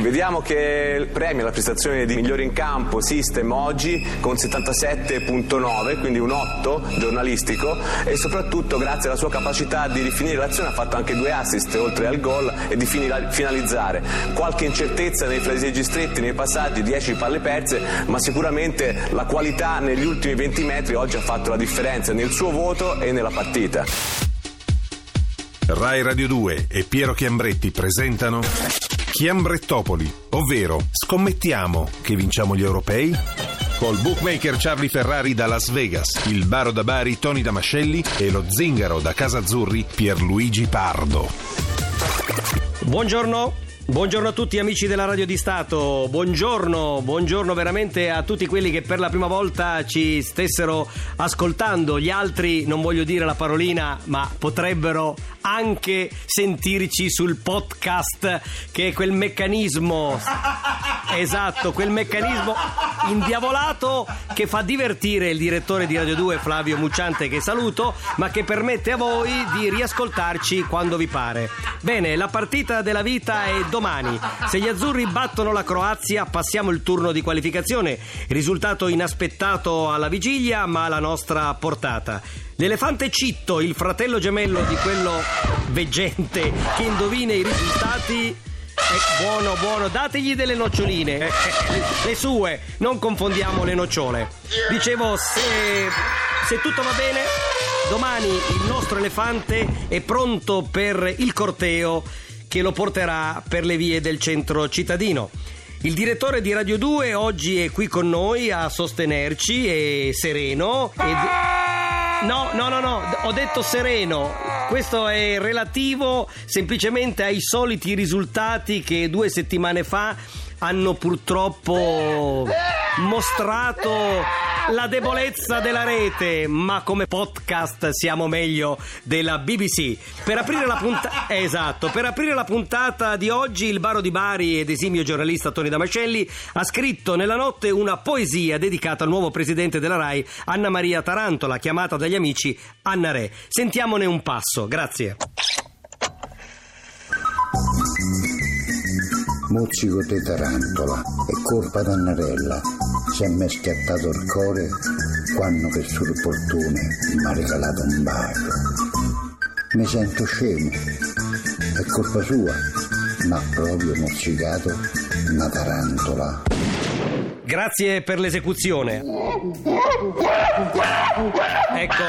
Vediamo che premio alla prestazione di migliore in campo System oggi con 77.9, quindi un 8 giornalistico e soprattutto grazie alla sua capacità di rifinire l'azione ha fatto anche due assist oltre al gol e di finalizzare. Qualche incertezza nei fraseggi stretti, nei passaggi, 10 palle perse, ma sicuramente la qualità negli ultimi 20 metri oggi ha fatto la differenza nel suo voto e nella partita. Rai Radio 2 e Piero Chiambretti presentano Chiambrettopoli, ovvero scommettiamo che vinciamo gli europei? Col bookmaker Charlie Ferrari da Las Vegas, il baro da Bari Tony Damascelli e lo zingaro da Casa Azzurri Pierluigi Pardo. Buongiorno. Buongiorno a tutti amici della Radio di Stato, buongiorno, buongiorno veramente a tutti quelli che per la prima volta ci stessero ascoltando, gli altri non voglio dire la parolina ma potrebbero anche sentirci sul podcast che è quel meccanismo esatto, quel meccanismo indiavolato che fa divertire il direttore di Radio 2 Flavio Mucciante che saluto ma che permette a voi di riascoltarci quando vi pare. Bene, la partita della vita è domani. Se gli azzurri battono la Croazia passiamo il turno di qualificazione. Risultato inaspettato alla vigilia ma alla nostra portata. L'elefante Citto, il fratello gemello di quello veggente che indovina i risultati eh, buono, buono, dategli delle noccioline, eh, eh, le sue, non confondiamo le nocciole. Dicevo, se, se tutto va bene, domani il nostro elefante è pronto per il corteo che lo porterà per le vie del centro cittadino. Il direttore di Radio 2 oggi è qui con noi a sostenerci, è sereno. Ed... No, no, no, no, ho detto sereno. Questo è relativo semplicemente ai soliti risultati che due settimane fa hanno purtroppo mostrato la debolezza della rete, ma come podcast siamo meglio della BBC. Per aprire la puntata esatto, per aprire la puntata di oggi il Baro di Bari ed esimio giornalista Tony Damascelli ha scritto nella notte una poesia dedicata al nuovo presidente della RAI, Anna Maria Tarantola, chiamata dagli amici Anna Re. Sentiamone un passo. Grazie. Muzzico di tarantola e colpa d'annarella si è me schiattato il cuore quando per sue fortune mi ha regalato un bacio. Mi sento scemo, è colpa sua, ma proprio mozzicato una tarantola. Grazie per l'esecuzione. Ecco,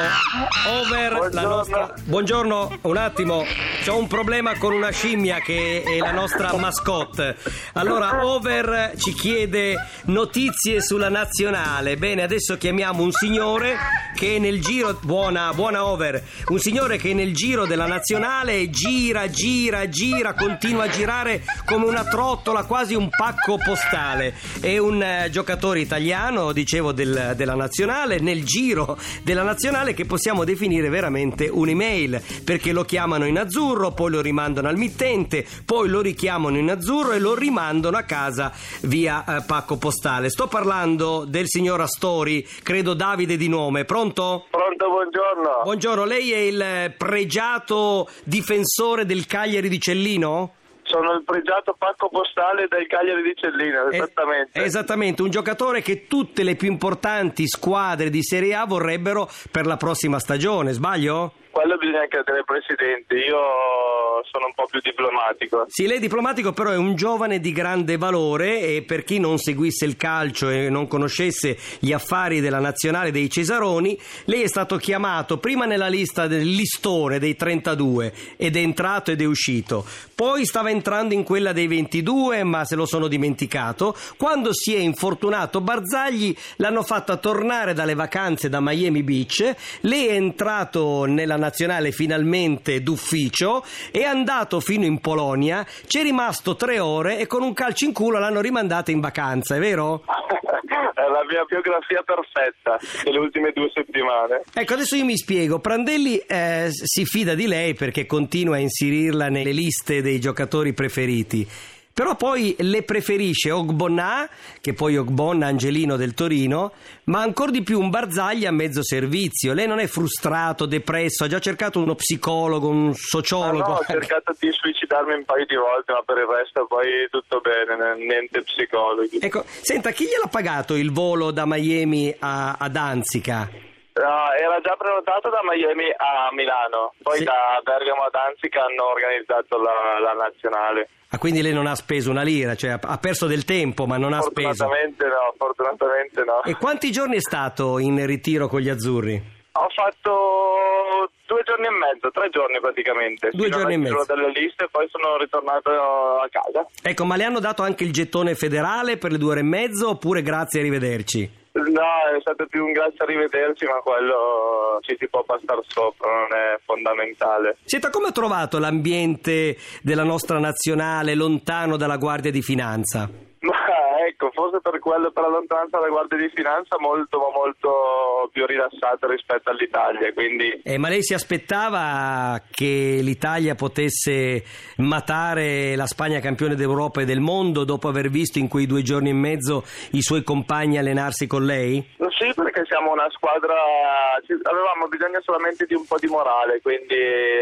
over Buongiorno. la nostra. Buongiorno, un attimo. C'ho un problema con una scimmia che è la nostra mascotte. Allora, over ci chiede notizie sulla nazionale. Bene, adesso chiamiamo un signore che nel giro. Buona, buona over. Un signore che nel giro della nazionale gira, gira, gira, continua a girare come una trottola, quasi un pacco postale. È un eh, giocatore italiano, dicevo, del- della nazionale, nel giro della nazionale che possiamo definire veramente un'email, perché lo chiamano in azzurro, poi lo rimandano al mittente, poi lo richiamano in azzurro e lo rimandano a casa via eh, pacco postale. Sto parlando del signor Astori, credo Davide di nome, pronto? Pronto, buongiorno. Buongiorno, lei è il pregiato difensore del Cagliari di Cellino? Sono il pregiato pacco postale del Cagliari di Cellino, Eh, esattamente. esattamente, un giocatore che tutte le più importanti squadre di Serie A vorrebbero per la prossima stagione, sbaglio? Quello bisogna credere, Presidente. Io sono un po' più diplomatico. Sì, lei è diplomatico, però è un giovane di grande valore e per chi non seguisse il calcio e non conoscesse gli affari della nazionale dei Cesaroni, lei è stato chiamato prima nella lista del listone dei 32 ed è entrato ed è uscito. Poi stava entrando in quella dei 22, ma se lo sono dimenticato. Quando si è infortunato Barzagli, l'hanno fatta tornare dalle vacanze da Miami Beach. Lei è entrato nella nazionale finalmente d'ufficio, è andato fino in Polonia, ci è rimasto tre ore e con un calcio in culo l'hanno rimandato in vacanza, è vero? È la mia biografia perfetta delle ultime due settimane. Ecco, adesso io mi spiego. Prandelli eh, si fida di lei perché continua a inserirla nelle liste dei giocatori preferiti. Però poi le preferisce Ogbonna, che poi Ogbonna Angelino del Torino, ma ancora di più un Barzagli a mezzo servizio. Lei non è frustrato, depresso, ha già cercato uno psicologo, un Ah, sociologo. no, ho cercato di suicidarmi un paio di volte, ma per il resto poi tutto bene, niente psicologi. Ecco, senta, chi gliel'ha pagato il volo da Miami a, a Danzica? No, era già prenotato da Miami a Milano, poi Sì. da Bergamo a Danzica hanno organizzato la, la nazionale. Ah, quindi lei non ha speso una lira, cioè ha- perso del tempo, ma non ha speso. Fortunatamente no, fortunatamente no. E quanti giorni è stato in ritiro con gli azzurri? Ho fatto due giorni e mezzo, tre giorni praticamente. Due giorni e mezzo. delle liste e poi sono ritornato a casa. Ecco, ma le hanno dato anche il gettone federale per le due ore e mezzo oppure grazie, arrivederci? No, è stato più un grazie a rivederci, ma quello ci si può passare sopra, non è fondamentale. Senta, come ha trovato l'ambiente della nostra nazionale lontano dalla Guardia di Finanza? Ma ecco, forse per quello, per la lontananza della Guardia di Finanza, molto, ma molto più rilassata rispetto all'Italia, quindi Eh, ma lei si aspettava che l'Italia potesse matare la Spagna campione d'Europa e del mondo dopo aver visto in quei due giorni e mezzo i suoi compagni allenarsi con lei? sì, perché siamo una squadra, avevamo bisogno solamente di un po' di morale, quindi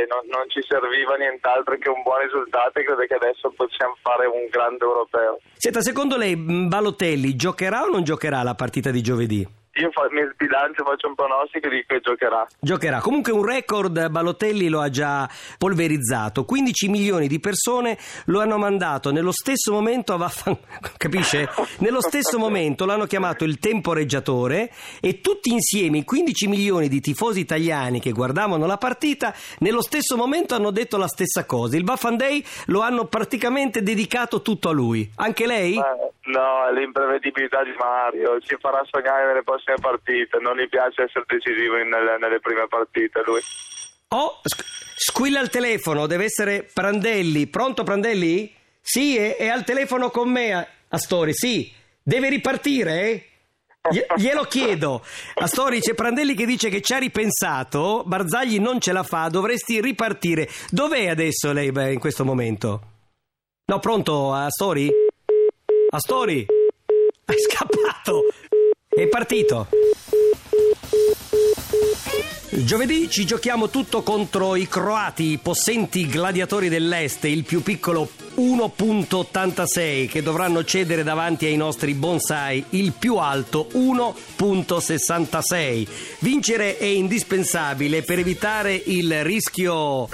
non, non ci serviva nient'altro che un buon risultato e credo che adesso possiamo fare un grande europeo. Senta, secondo lei mh, Balotelli giocherà o non giocherà la partita di giovedì? Io fa- mi sbilancio, faccio un pronostico e dico che giocherà. Giocherà. Comunque un record Balotelli lo ha già polverizzato. 15 milioni di persone lo hanno mandato nello stesso momento a vaffan... Capisce? Nello stesso momento l'hanno chiamato il temporeggiatore e tutti insieme i 15 milioni di tifosi italiani che guardavano la partita nello stesso momento hanno detto la stessa cosa. Il Vaffan Day lo hanno praticamente dedicato tutto a lui. Anche lei? Eh, no, l'imprevedibilità di Mario ci farà sognare nelle prossime partite, non gli piace essere decisivo in- nelle, nelle prime partite lui. Oh, squ- squilla il telefono, deve essere Prandelli. Pronto Prandelli? Sì, è, è al telefono con me, Astori, sì. Deve ripartire, eh? Glie- Glielo chiedo. Astori, c'è Prandelli che dice che ci ha ripensato, Barzagli non ce la fa, dovresti ripartire. Dov'è adesso lei beh, in questo momento? No, pronto, Astori? Astori? È scappato! È partito! Giovedì ci giochiamo tutto contro i croati, i possenti gladiatori dell'Est, il più piccolo 1.86 che dovranno cedere davanti ai nostri bonsai, il più alto 1.66. Vincere è indispensabile per evitare il rischio...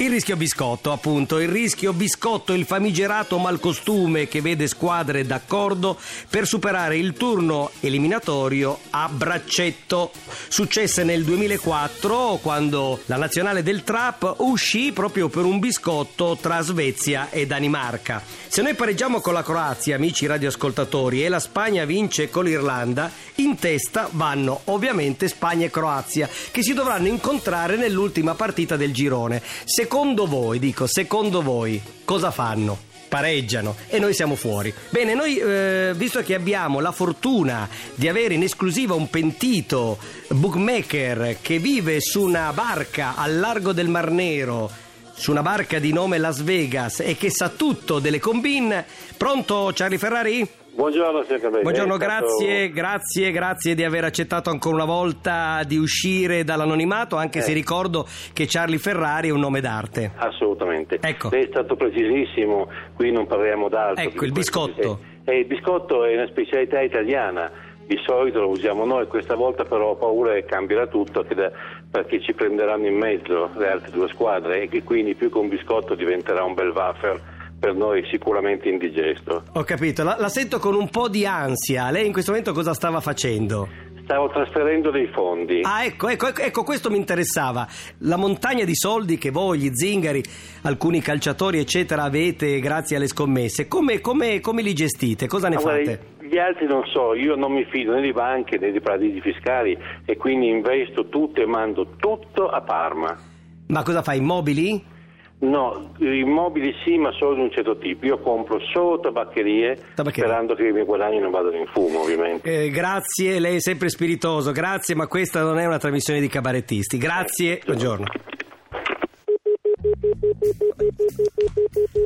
Il rischio biscotto, appunto, il rischio biscotto, il famigerato malcostume che vede squadre d'accordo per superare il turno eliminatorio a braccetto. Successe nel 2004 quando la nazionale del trap uscì proprio per un biscotto tra Svezia e Danimarca. Se noi pareggiamo con la Croazia, amici radioascoltatori, e la Spagna vince con l'Irlanda, in testa vanno ovviamente Spagna e Croazia, che si dovranno incontrare nell'ultima partita del girone. Secondo voi, dico, secondo voi, cosa fanno? Pareggiano e noi siamo fuori. Bene, noi eh, visto che abbiamo la fortuna di avere in esclusiva un pentito bookmaker che vive su una barca al largo del Mar Nero, su una barca di nome Las Vegas e che sa tutto delle combine, pronto Charlie Ferrari? Buongiorno. Buongiorno, È stato- grazie, grazie, grazie di aver accettato ancora una volta di uscire dall'anonimato, anche se Eh. ricordo che Charlie Ferrari è un nome d'arte. Assolutamente. Ecco. Lei è stato precisissimo, qui non parliamo d'altro. Ecco, il biscotto. che- Eh, il biscotto è una specialità italiana, di solito lo usiamo noi, questa volta però ho paura che cambierà tutto da- perché ci prenderanno in mezzo le altre due squadre e che quindi più che un biscotto diventerà un bel wafer per noi sicuramente indigesto. Ho capito, la, la sento con un po' di ansia. Lei in questo momento cosa stava facendo? Stavo trasferendo dei fondi. Ah, ecco, ecco, ecco, ecco, questo mi interessava. La montagna di soldi che voi, gli zingari, alcuni calciatori, eccetera, avete grazie alle scommesse, come, come- come li gestite? Cosa ne guarda, fate? Gli altri non so, io non mi fido né di banche né di paradisi fiscali e quindi investo tutto e mando tutto a Parma. Ma cosa fai? Immobili? No, immobili sì, ma solo di un certo tipo. Io compro solo tabaccherie, Tabaccherie. sperando che i miei guadagni non vadano in fumo, ovviamente. Eh, grazie, lei è sempre spiritoso, grazie, ma questa non è una trasmissione di cabarettisti. Grazie, buongiorno.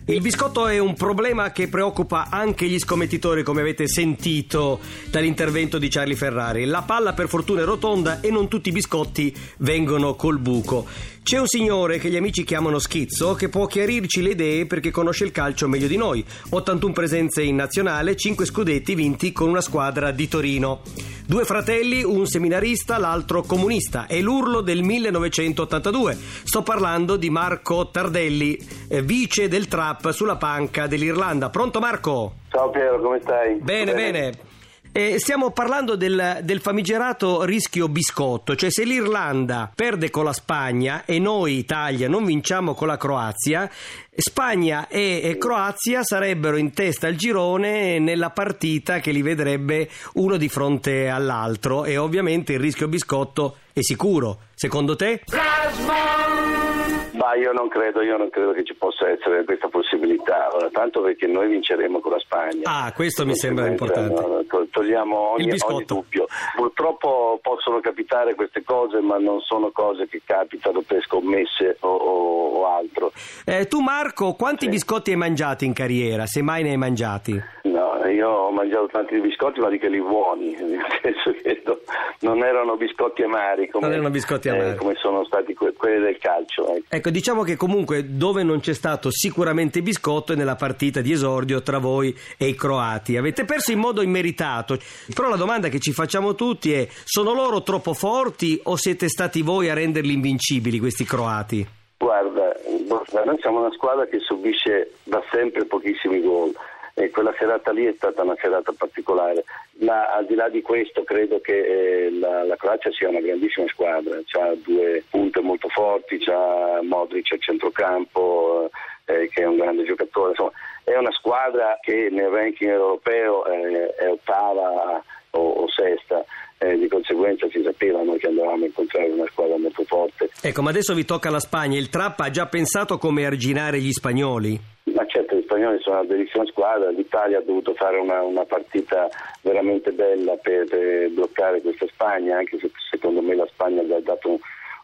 Il biscotto è un problema che preoccupa anche gli scommettitori, come avete sentito dall'intervento di Charlie Ferrari. La palla per fortuna è rotonda e non tutti i biscotti vengono col buco. C'è un signore che gli amici chiamano Schizzo che può chiarirci le idee perché conosce il calcio meglio di noi. 81 presenze in nazionale, 5 scudetti vinti con una squadra di Torino. Due fratelli, un seminarista, l'altro comunista. È l'urlo del 1982. Sto parlando di Marco Tardelli, eh, vice del Trap sulla panca dell'Irlanda. Pronto Marco? Ciao Piero, come stai? Bene, bene. Eh, stiamo parlando del, del, famigerato rischio biscotto, cioè se l'Irlanda perde con la Spagna e noi Italia non vinciamo con la Croazia, Spagna e, e Croazia sarebbero in testa al girone nella partita che li vedrebbe uno di fronte all'altro e ovviamente il rischio biscotto è sicuro. Secondo te? Ma io non credo, io non credo che ci possa essere questa possibilità, tanto perché noi vinceremo con la Spagna. Ah, questo mi sembra importante. No, togliamo ogni, ogni, dubbio. Purtroppo possono capitare queste cose, ma non sono cose che capitano per scommesse o, o, o altro. Eh, tu Marco, quanti sì. biscotti hai mangiati in carriera, se mai ne hai mangiati? No, io ho mangiato tanti biscotti, ma di quelli buoni, nel senso che non erano biscotti amari come, biscotti amari. Eh, come sono stati que- quelli del calcio. Ecco. Diciamo che comunque dove non c'è stato sicuramente biscotto è nella partita di esordio tra voi e i croati. Avete perso in modo immeritato, però la domanda che ci facciamo tutti è sono loro troppo forti o siete stati voi a renderli invincibili questi croati? Guarda, noi siamo una squadra che subisce da sempre pochissimi gol e quella serata lì è stata una serata particolare. Ma al di là di questo credo che eh, la, la, Croazia sia una grandissima squadra, ha due punte molto forti, ha Modric al centrocampo eh, che è un grande giocatore, insomma è una squadra che nel ranking europeo eh, è ottava o, o sesta. Eh, di conseguenza si sapeva noi che andavamo a incontrare una squadra molto forte. Ecco, ma adesso vi tocca la Spagna. Il Trapp ha già pensato come arginare gli spagnoli? Ma certo, gli spagnoli sono una bellissima squadra, l'Italia ha dovuto fare una, una partita veramente bella per, per, bloccare questa Spagna, anche se secondo me la Spagna gli ha dato un,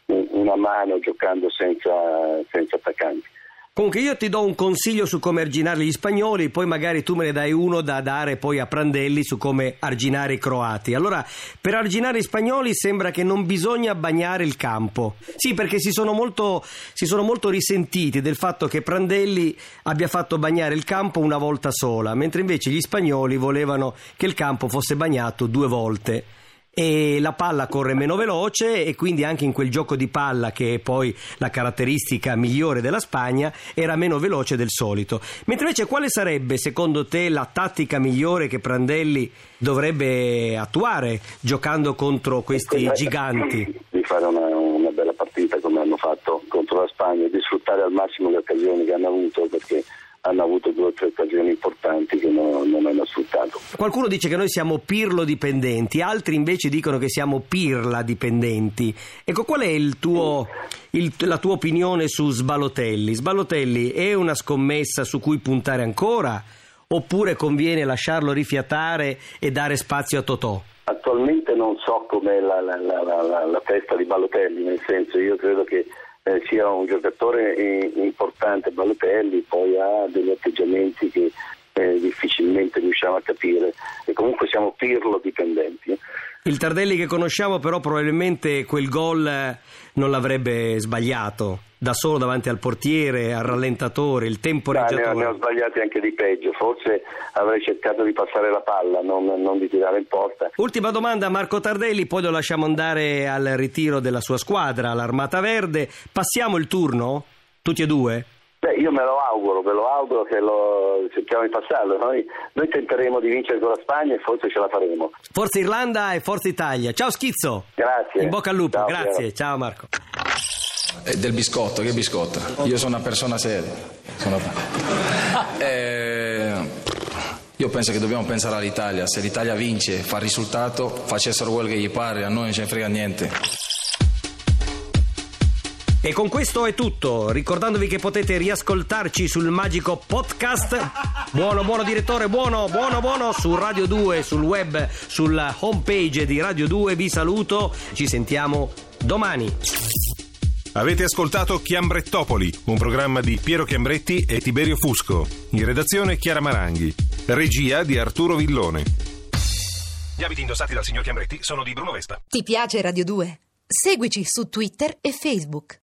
un, una mano giocando senza, senza attaccanti. Comunque io ti do un consiglio su come arginare gli spagnoli, poi magari tu me ne dai uno da dare poi a Prandelli su come arginare i croati. Allora, per arginare gli spagnoli sembra che non bisogna bagnare il campo. Sì, perché si sono molto, si sono molto risentiti del fatto che Prandelli abbia fatto bagnare il campo una volta sola, mentre invece gli spagnoli volevano che il campo fosse bagnato due volte e la palla corre meno veloce e quindi anche in quel gioco di palla che è poi la caratteristica migliore della Spagna era meno veloce del solito. Mentre invece quale sarebbe secondo te la tattica migliore che Prandelli dovrebbe attuare giocando contro questi giganti? Di fare una, una bella partita come hanno fatto contro la Spagna, di sfruttare al massimo le occasioni che hanno avuto perché hanno avuto due o tre occasioni importanti che non, non, hanno sfruttato. Qualcuno dice che noi siamo Pirlo dipendenti, altri invece dicono che siamo Pirla dipendenti. Ecco, qual è tuo, il, la tua opinione su Sbalotelli? Sbalotelli è una scommessa su cui puntare ancora oppure conviene lasciarlo rifiatare e dare spazio a Totò? Attualmente non so com'è la, la, la, la testa di Balotelli, nel senso io credo che eh, sia un giocatore importante Balotelli, poi ha degli atteggiamenti che eh, difficilmente riusciamo a capire e comunque siamo Pirlo dipendenti. Il Tardelli che conosciamo però probabilmente quel gol eh, non l'avrebbe sbagliato da solo davanti al portiere, al rallentatore, il temporeggiatore. Ne, ne ho sbagliati anche di peggio, forse avrei cercato di passare la palla, non, non, di tirare in porta. Ultima domanda a Marco Tardelli, poi lo lasciamo andare al ritiro della sua squadra, l'Armata Verde. Passiamo il turno? Tutti e due? Beh, io me lo auguro, ve lo auguro che lo cerchiamo di passarlo. Noi, noi, tenteremo di vincere con la Spagna e forse ce la faremo. Forza Irlanda e Forza Italia. Ciao Schizzo. Grazie. In bocca al lupo, Ciao, grazie. Ciao Marco. Eh, del biscotto, che biscotto? Io sono una persona seria. Sono... Eh, io penso che dobbiamo pensare all'Italia. Se l'Italia vince, fa il risultato, facessero quello che gli pare, a noi non ce ne frega niente. E con questo è tutto, ricordandovi che potete riascoltarci sul magico podcast. Buono, buono direttore, buono, buono, buono su Radio 2, sul web, sulla homepage di Radio 2. Vi saluto, ci sentiamo domani. Avete ascoltato Chiambrettopoli, un programma di Piero Chiambretti e Tiberio Fusco. In redazione Chiara Maranghi. Regia di Arturo Villone. Gli abiti indossati dal signor Chiambretti sono di Bruno Vespa. Ti piace Radio 2? Seguici su Twitter e Facebook.